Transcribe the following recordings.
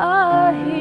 all, a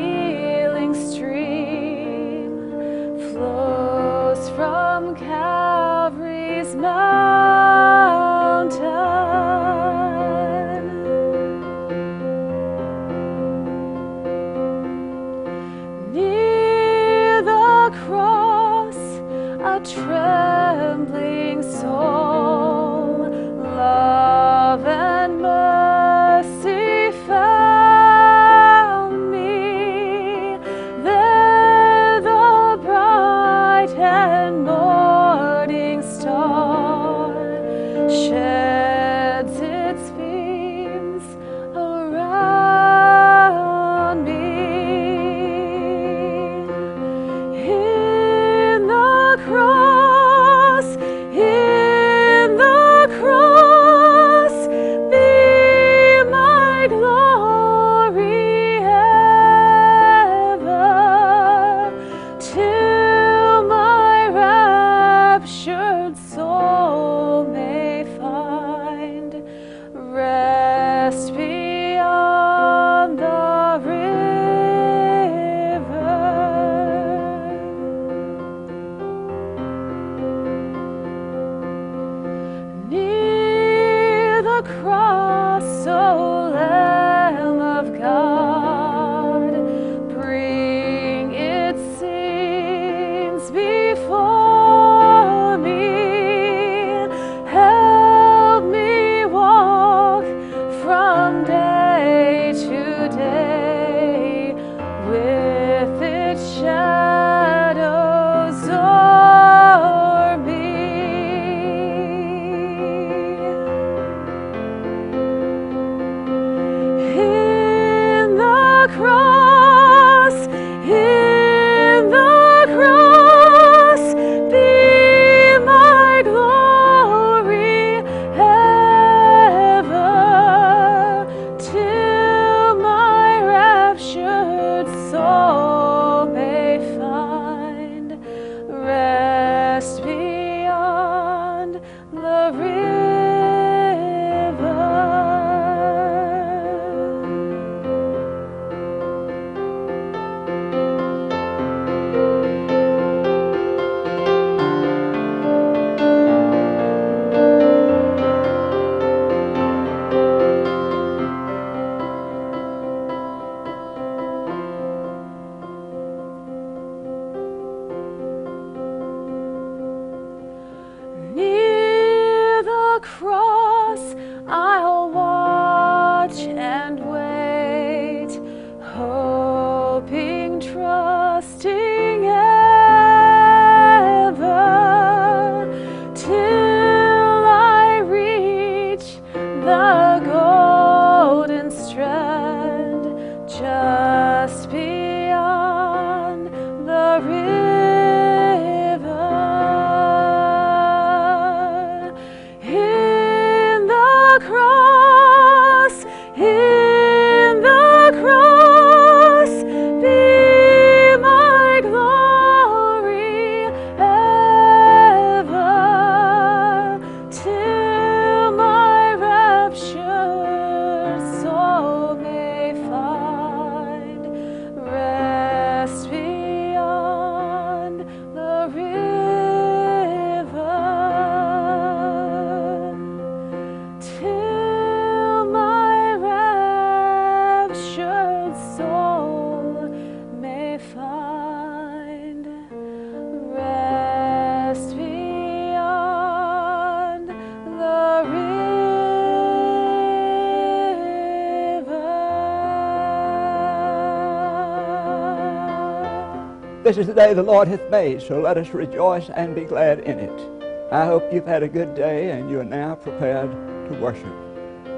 This is the day the Lord hath made, so let us rejoice and be glad in it. I hope you've had a good day and you are now prepared to worship.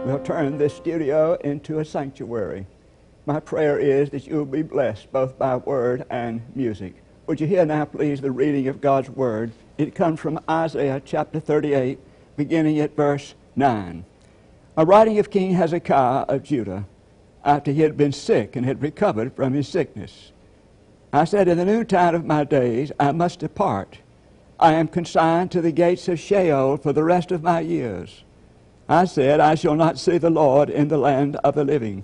We'll turn this studio into a sanctuary. My prayer is that you'll be blessed both by word and music. Would you hear now, please, the reading of God's word? It comes from Isaiah chapter 38, beginning at verse 9. A writing of King Hezekiah of Judah after he had been sick and had recovered from his sickness. I said, In the noontide of my days I must depart. I am consigned to the gates of Sheol for the rest of my years. I said, I shall not see the Lord in the land of the living.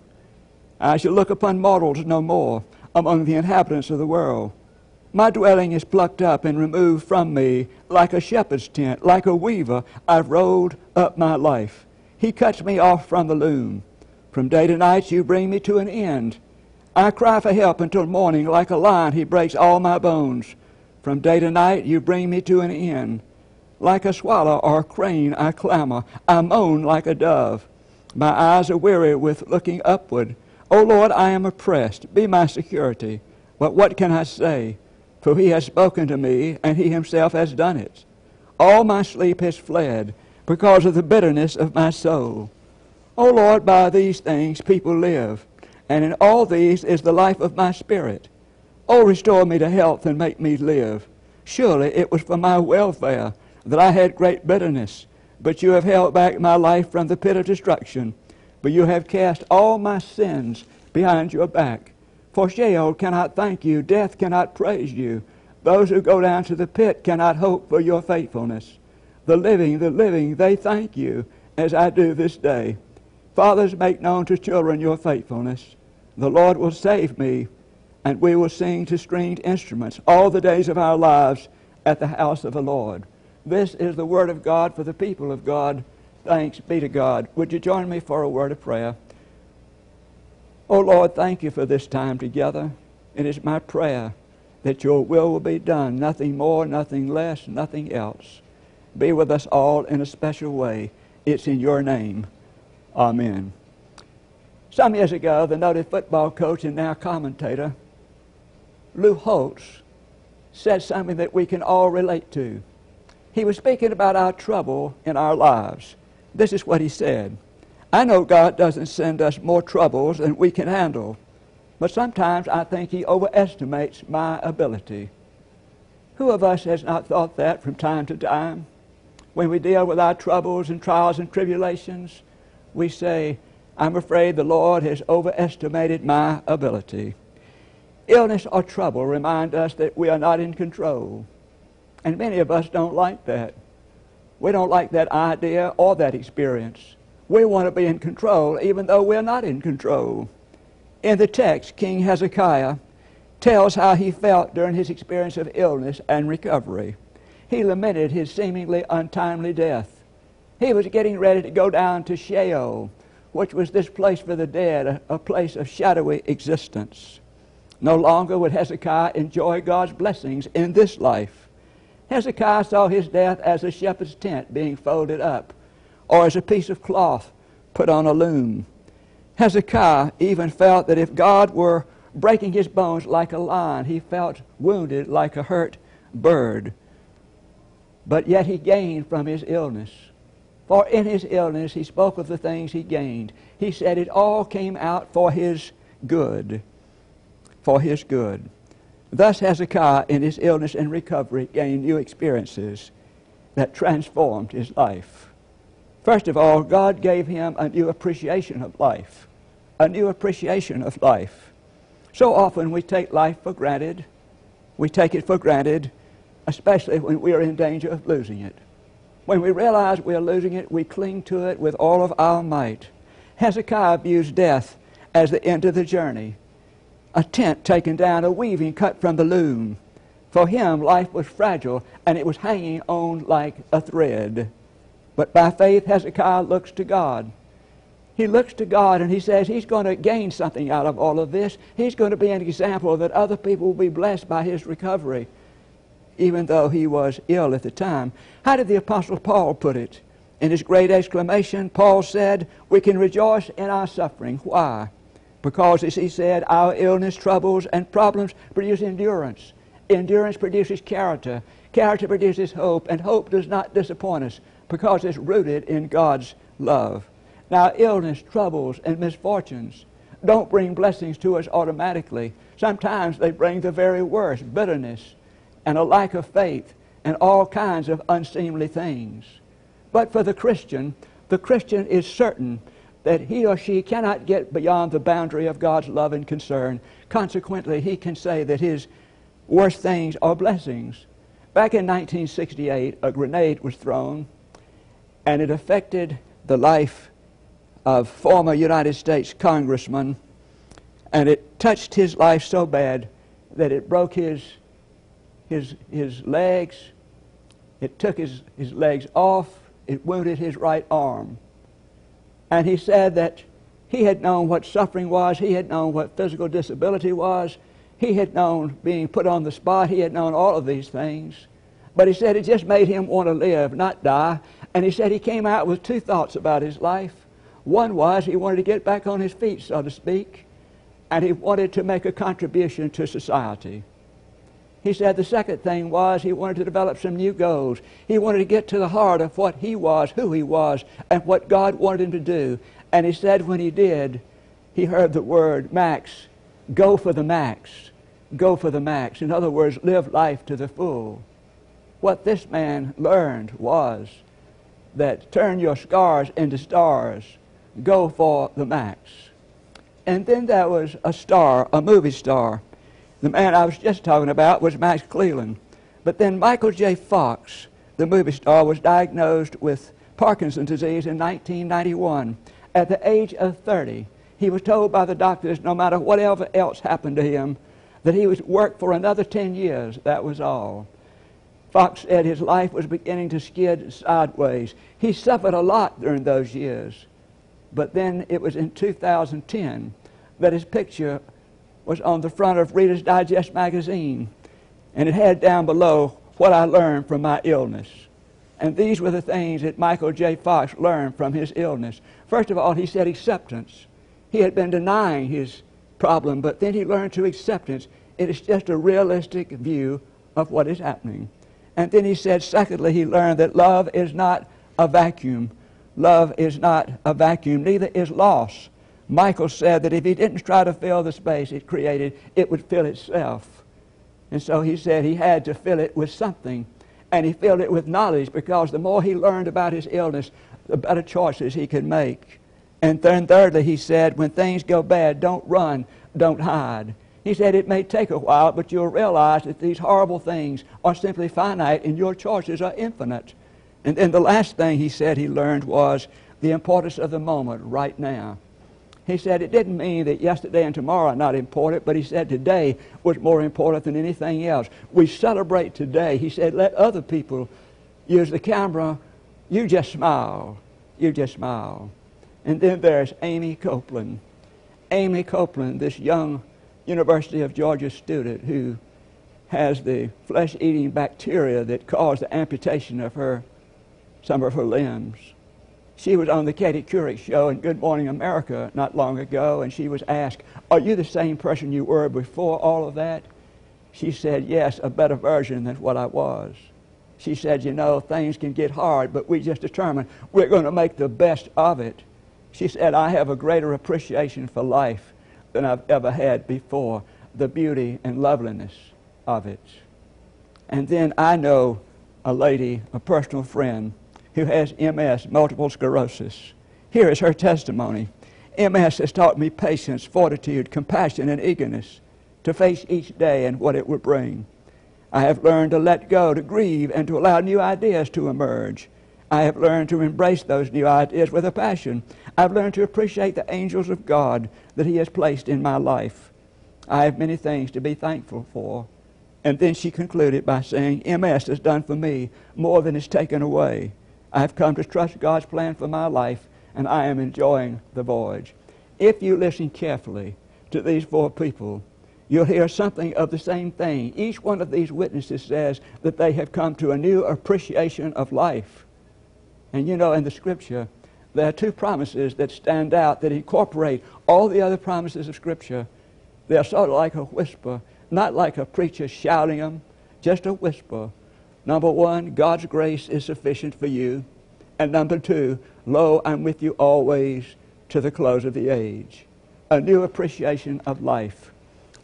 I shall look upon mortals no more among the inhabitants of the world. My dwelling is plucked up and removed from me like a shepherd's tent, like a weaver. I've rolled up my life. He cuts me off from the loom. From day to night you bring me to an end. I cry for help until morning. Like a lion, he breaks all my bones. From day to night you bring me to an end. Like a swallow or a crane, I clamor. I moan like a dove. My eyes are weary with looking upward. O Lord, I am oppressed. Be my security. But what can I say? For he has spoken to me, and he himself has done it. All my sleep has fled because of the bitterness of my soul. O Lord, by these things people live, and in all these is the life of my spirit. Oh, restore me to health and make me live. Surely it was for my welfare that I had great bitterness, but you have held back my life from the pit of destruction. But you have cast all my sins behind your back. For Sheol cannot thank you, death cannot praise you. Those who go down to the pit cannot hope for your faithfulness. The living, the living, they thank you, as I do this day. Fathers, make known to children your faithfulness. The Lord will save me, and we will sing to stringed instruments all the days of our lives at the house of the Lord. This is the word of God for the people of God. Thanks be to God. Would you join me for a word of prayer? Oh Lord, thank you for this time together. It is my prayer that your will will be done, nothing more, nothing less, nothing else. Be with us all in a special way. It's in your name. Amen. Some years ago, the noted football coach and now commentator, Lou Holtz, said something that we can all relate to. He was speaking about our trouble in our lives. This is what he said. I know God doesn't send us more troubles than we can handle, but sometimes I think He overestimates my ability. Who of us has not thought that from time to time? When we deal with our troubles and trials and tribulations, we say, I'm afraid the Lord has overestimated my ability. Illness or trouble remind us that we are not in control. And many of us don't like that. We don't like that idea or that experience. We want to be in control even though we're not in control. In the text, King Hezekiah tells how he felt during his experience of illness and recovery. He lamented his seemingly untimely death. He was getting ready to go down to Sheol, which was this place for the dead, a, a place of shadowy existence. No longer would Hezekiah enjoy God's blessings in this life. Hezekiah saw his death as a shepherd's tent being folded up or as a piece of cloth put on a loom. Hezekiah even felt that if God were breaking his bones like a lion, he felt wounded like a hurt bird. But yet he gained from his illness. For in his illness he spoke of the things he gained. He said it all came out for his good. For his good. Thus Hezekiah, in his illness and recovery, gained new experiences that transformed his life. First of all, God gave him a new appreciation of life, a new appreciation of life. So often we take life for granted. We take it for granted, especially when we are in danger of losing it. When we realize we are losing it, we cling to it with all of our might. Hezekiah views death as the end of the journey, a tent taken down, a weaving cut from the loom. For him, life was fragile and it was hanging on like a thread. But by faith, Hezekiah looks to God. He looks to God and he says he's going to gain something out of all of this. He's going to be an example that other people will be blessed by his recovery, even though he was ill at the time. How did the Apostle Paul put it? In his great exclamation, Paul said, We can rejoice in our suffering. Why? Because, as he said, our illness, troubles, and problems produce endurance. Endurance produces character. Character produces hope, and hope does not disappoint us because it's rooted in God's love. Now, illness, troubles, and misfortunes don't bring blessings to us automatically. Sometimes they bring the very worst bitterness and a lack of faith and all kinds of unseemly things. But for the Christian, the Christian is certain that he or she cannot get beyond the boundary of God's love and concern. Consequently, he can say that his worst things are blessings Back in 1968, a grenade was thrown, and it affected the life of former United States Congressman, and it touched his life so bad that it broke his, his, his legs, it took his, his legs off, it wounded his right arm. And he said that he had known what suffering was, he had known what physical disability was, he had known being put on the spot, he had known all of these things. But he said it just made him want to live, not die. And he said he came out with two thoughts about his life. One was he wanted to get back on his feet, so to speak, and he wanted to make a contribution to society. He said the second thing was he wanted to develop some new goals. He wanted to get to the heart of what he was, who he was, and what God wanted him to do. And he said when he did, he heard the word max, go for the max, go for the max. In other words, live life to the full. What this man learned was that turn your scars into stars, go for the max. And then there was a star, a movie star. The man I was just talking about was Max Cleland. But then Michael J. Fox, the movie star, was diagnosed with Parkinson's disease in 1991. At the age of 30, he was told by the doctors no matter whatever else happened to him, that he would work for another 10 years. That was all. Fox said his life was beginning to skid sideways. He suffered a lot during those years. But then it was in 2010 that his picture was on the front of Reader's Digest magazine, and it had down below what I learned from my illness. And these were the things that Michael J. Fox learned from his illness. First of all, he said acceptance. He had been denying his problem, but then he learned to acceptance. It is just a realistic view of what is happening. And then he said, secondly, he learned that love is not a vacuum. Love is not a vacuum, neither is loss. Michael said that if he didn't try to fill the space it created, it would fill itself. And so he said he had to fill it with something. And he filled it with knowledge because the more he learned about his illness, the better choices he could make. And then thirdly, he said, when things go bad, don't run, don't hide. He said it may take a while, but you'll realize that these horrible things are simply finite and your choices are infinite. And then the last thing he said he learned was the importance of the moment right now. He said it didn't mean that yesterday and tomorrow are not important, but he said today was more important than anything else. We celebrate today. He said let other people use the camera. You just smile. You just smile. And then there's Aimee Copeland. Aimee Copeland, this young University of Georgia student who has the flesh-eating bacteria that caused the amputation of her, some of her limbs. She was on the Katie Couric show in Good Morning America not long ago, and she was asked, are you the same person you were before all of that? She said, yes, a better version than what I was. She said, you know, things can get hard, but we just determined we're going to make the best of it. She said, I have a greater appreciation for life than I've ever had before, the beauty and loveliness of it. And then I know a lady, a personal friend, who has MS, multiple sclerosis. Here is her testimony. MS has taught me patience, fortitude, compassion, and eagerness to face each day and what it will bring. I have learned to let go, to grieve, and to allow new ideas to emerge. I have learned to embrace those new ideas with a passion. I've learned to appreciate the angels of God that He has placed in my life. I have many things to be thankful for. And then she concluded by saying, MS has done for me more than it's taken away. I've come to trust God's plan for my life, and I am enjoying the voyage. If you listen carefully to these four people, you'll hear something of the same thing. Each one of these witnesses says that they have come to a new appreciation of life. And you know, in the scripture, there are two promises that stand out that incorporate all the other promises of Scripture. They're sort of like a whisper, not like a preacher shouting them, just a whisper. Number one, God's grace is sufficient for you. And number two, lo, I'm with you always to the close of the age. A new appreciation of life.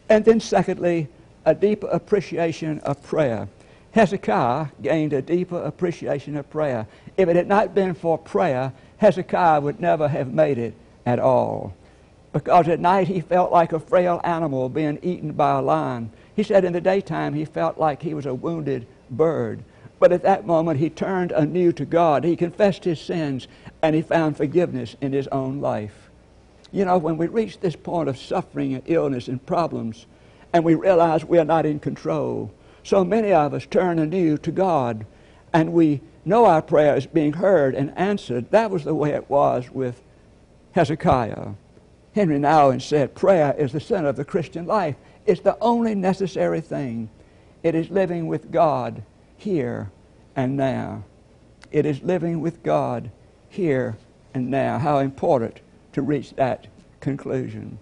And then secondly, a deeper appreciation of prayer. Hezekiah gained a deeper appreciation of prayer. If it had not been for prayer, Hezekiah would never have made it at all. Because at night he felt like a frail animal being eaten by a lion. He said in the daytime he felt like he was a wounded bird. But at that moment, he turned anew to God. He confessed his sins and he found forgiveness in his own life. You know, when we reach this point of suffering and illness and problems, and we realize we are not in control, so many of us turn anew to God and we know our prayer is being heard and answered. That was the way it was with Hezekiah. Henry Nouwen said, Prayer is the center of the Christian life. It's the only necessary thing. It is living with God here and now. It is living with God here and now. How important to reach that conclusion.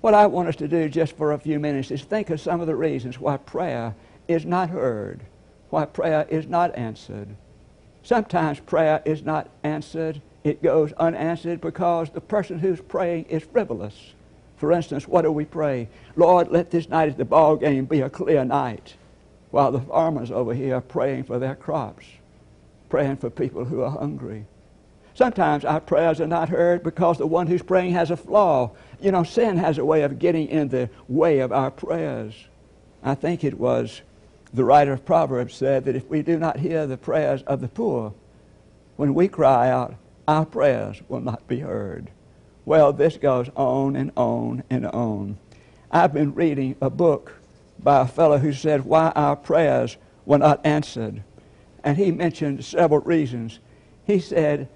What I want us to do just for a few minutes is think of some of the reasons why prayer is not heard, why prayer is not answered. Sometimes prayer is not answered, it goes unanswered because the person who's praying is frivolous. For instance, what do we pray? Lord, let this night at the ball game be a clear night while the farmers over here are praying for their crops, praying for people who are hungry. Sometimes our prayers are not heard because the one who's praying has a flaw. You know, sin has a way of getting in the way of our prayers. I think it was the writer of Proverbs said that if we do not hear the prayers of the poor, when we cry out, our prayers will not be heard. Well, this goes on and on and on. I've been reading a book by a fellow who said why our prayers were not answered. And he mentioned several reasons. He said,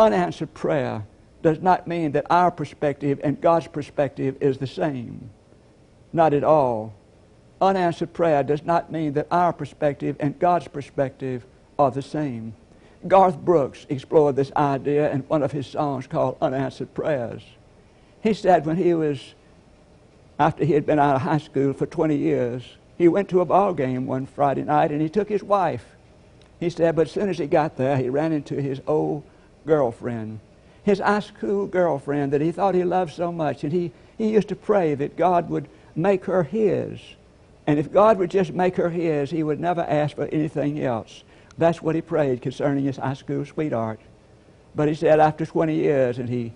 unanswered prayer does not mean that our perspective and God's perspective is the same. Not at all. Unanswered prayer does not mean that our perspective and God's perspective are the same. Garth Brooks explored this idea in one of his songs called Unanswered Prayers. He said when he was after he had been out of high school for 20 years, he went to a ball game one Friday night and he took his wife. He said, but as soon as he got there, he ran into his old girlfriend, his high school girlfriend that he thought he loved so much. And he, he used to pray that God would make her his. And if God would just make her his, he would never ask for anything else. That's what he prayed concerning his high school sweetheart. But he said after 20 years, and he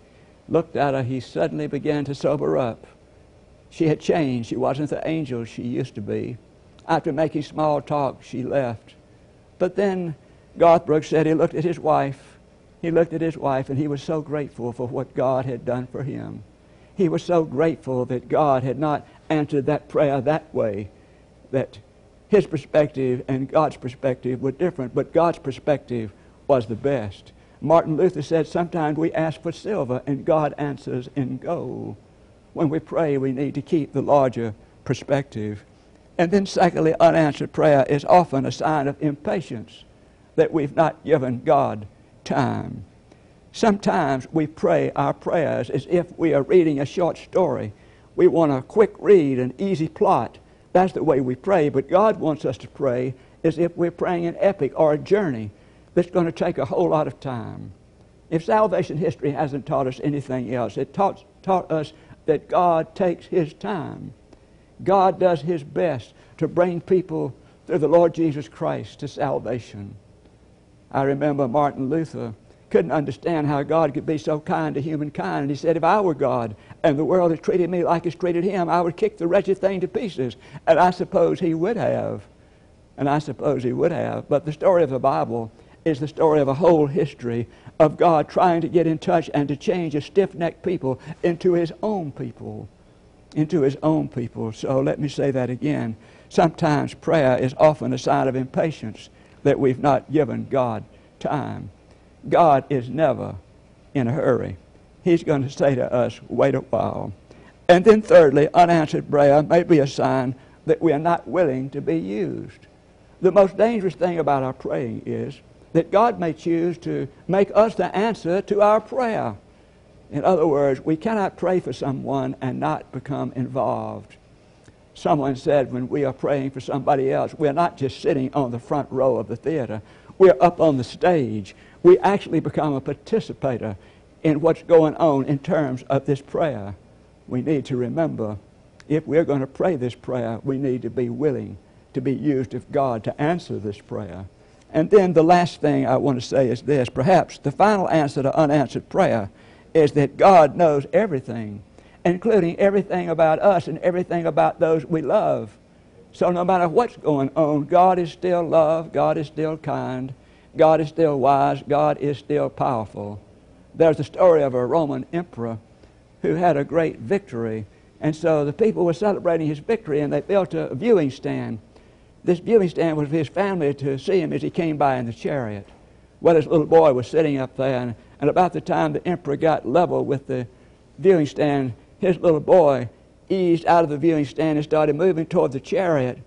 looked at her, he suddenly began to sober up. She had changed. She wasn't the angel she used to be. After making small talk, she left. But then Garth Brooks said he looked at his wife. He looked at his wife and he was so grateful for what God had done for him. He was so grateful that God had not answered that prayer that way, that his perspective and God's perspective were different, but God's perspective was the best. Martin Luther said sometimes we ask for silver and God answers in gold when we pray, we need to keep the larger perspective. And then, secondly, unanswered prayer is often a sign of impatience that we've not given God time. Sometimes we pray our prayers as if we are reading a short story. We want a quick read, an easy plot. That's the way we pray. But God wants us to pray as if we're praying an epic or a journey that's going to take a whole lot of time. If salvation history hasn't taught us anything else, it taught, taught us that God takes His time. God does His best to bring people through the Lord Jesus Christ to salvation. I remember Martin Luther couldn't understand how God could be so kind to humankind. And he said, if I were God and the world had treated me like it's treated him, I would kick the wretched thing to pieces. And I suppose he would have. And I suppose he would have. But the story of the Bible is the story of a whole history of God trying to get in touch and to change a stiff necked people into his own people. Into his own people. So let me say that again. Sometimes prayer is often a sign of impatience that we've not given God time. God is never in a hurry. He's going to say to us, wait a while. And then, thirdly, unanswered prayer may be a sign that we are not willing to be used. The most dangerous thing about our praying is that God may choose to make us the answer to our prayer. In other words, we cannot pray for someone and not become involved. Someone said when we are praying for somebody else, we're not just sitting on the front row of the theater, we're up on the stage. We actually become a participator in what's going on in terms of this prayer. We need to remember if we're going to pray this prayer, we need to be willing to be used of God to answer this prayer. And then the last thing I want to say is this perhaps the final answer to unanswered prayer is that God knows everything, including everything about us and everything about those we love. So no matter what's going on, God is still love, God is still kind, God is still wise, God is still powerful. There's a story of a Roman emperor who had a great victory. And so the people were celebrating his victory and they built a viewing stand. This viewing stand was for his family to see him as he came by in the chariot. Well, his little boy was sitting up there, and, and about the time the emperor got level with the viewing stand, his little boy eased out of the viewing stand and started moving toward the chariot.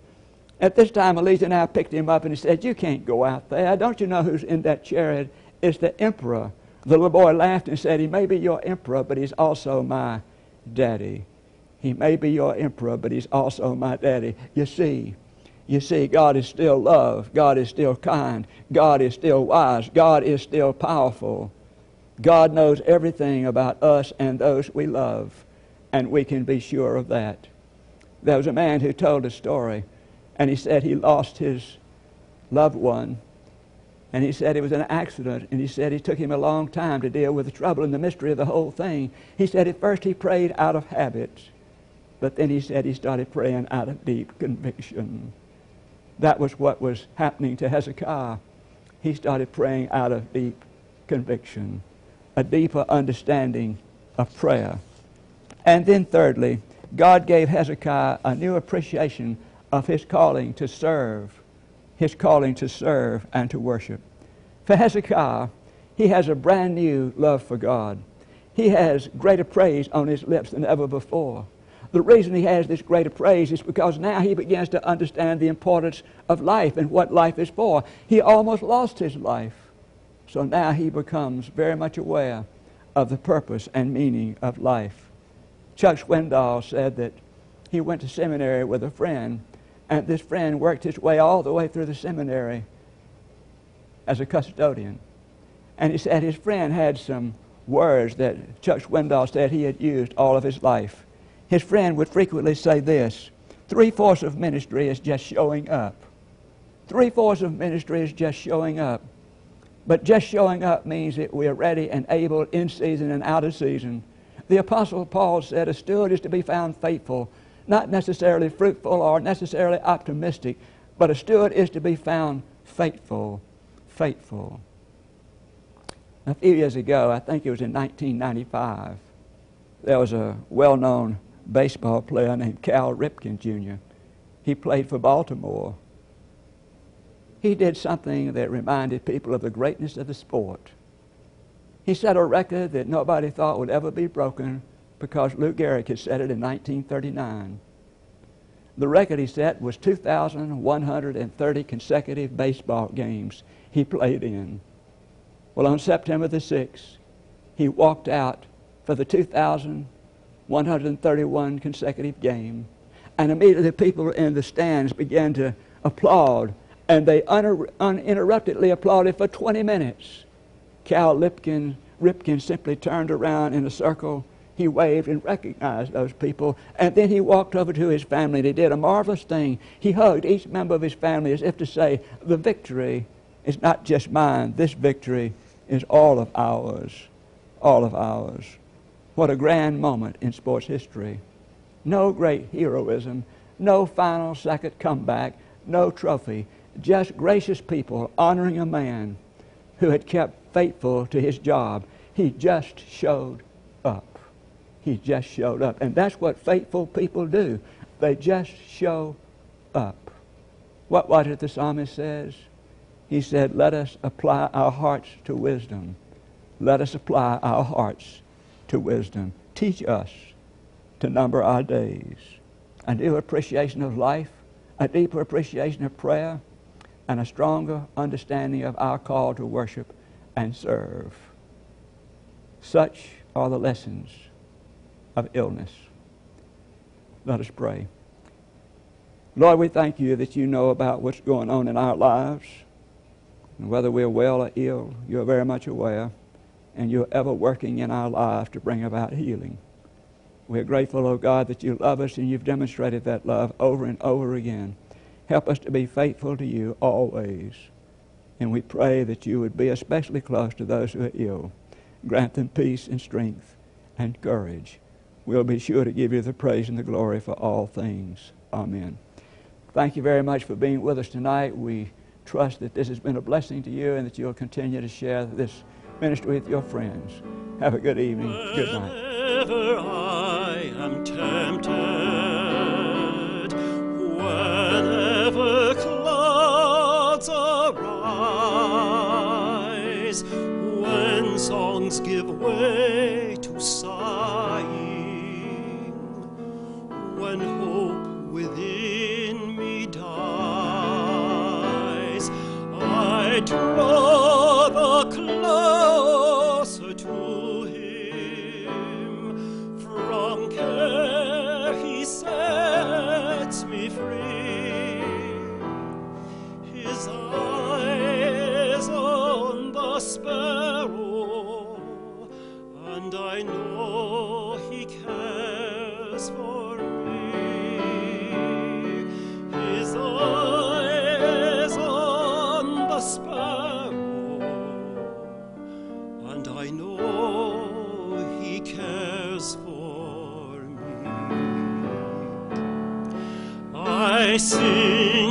At this time, Eliza I picked him up and he said, You can't go out there. Don't you know who's in that chariot? It's the emperor. The little boy laughed and said, He may be your emperor, but he's also my daddy. He may be your emperor, but he's also my daddy. You see, you see, God is still love. God is still kind. God is still wise. God is still powerful. God knows everything about us and those we love, and we can be sure of that. There was a man who told a story, and he said he lost his loved one, and he said it was an accident, and he said it took him a long time to deal with the trouble and the mystery of the whole thing. He said at first he prayed out of habit, but then he said he started praying out of deep conviction. That was what was happening to Hezekiah. He started praying out of deep conviction, a deeper understanding of prayer. And then, thirdly, God gave Hezekiah a new appreciation of his calling to serve, his calling to serve and to worship. For Hezekiah, he has a brand new love for God. He has greater praise on his lips than ever before. The reason he has this greater praise is because now he begins to understand the importance of life and what life is for. He almost lost his life. So now he becomes very much aware of the purpose and meaning of life. Chuck Swindoll said that he went to seminary with a friend, and this friend worked his way all the way through the seminary as a custodian. And he said his friend had some words that Chuck Swindoll said he had used all of his life his friend would frequently say this three fourths of ministry is just showing up. Three fourths of ministry is just showing up. But just showing up means that we are ready and able in season and out of season. The Apostle Paul said a steward is to be found faithful, not necessarily fruitful or necessarily optimistic, but a steward is to be found faithful. Faithful. A few years ago, I think it was in 1995, there was a well known baseball player named Cal Ripken Jr. He played for Baltimore. He did something that reminded people of the greatness of the sport. He set a record that nobody thought would ever be broken because Lou Gehrig had set it in 1939. The record he set was 2,130 consecutive baseball games he played in. Well, on September the 6th, he walked out for the 2,131 consecutive game. And immediately people in the stands began to applaud, and they un- uninterruptedly applauded for 20 minutes. Cal Lipkin, Ripken simply turned around in a circle. He waved and recognized those people, and then he walked over to his family and he did a marvelous thing. He hugged each member of his family as if to say, The victory is not just mine, this victory is all of ours. All of ours. What a grand moment in sports history. No great heroism, no final second comeback, no trophy, just gracious people honoring a man who had kept faithful to his job. He just showed. He just showed up. And that's what faithful people do. They just show up. What was it the psalmist says? He said, Let us apply our hearts to wisdom. Let us apply our hearts to wisdom. Teach us to number our days. A deeper appreciation of life, a deeper appreciation of prayer, and a stronger understanding of our call to worship and serve. Such are the lessons of illness. Let us pray. Lord, we thank you that you know about what's going on in our lives. And whether we're well or ill, you're very much aware and you're ever working in our lives to bring about healing. We're grateful, oh God, that you love us and you've demonstrated that love over and over again. Help us to be faithful to you always. And we pray that you would be especially close to those who are ill. Grant them peace and strength and courage. We'll be sure to give you the praise and the glory for all things. Amen. Thank you very much for being with us tonight. We trust that this has been a blessing to you and that you'll continue to share this ministry with your friends. Have a good evening. Good night. Whenever I am tempted, whenever clouds arise, when songs give way I and I know he cares for me. I sing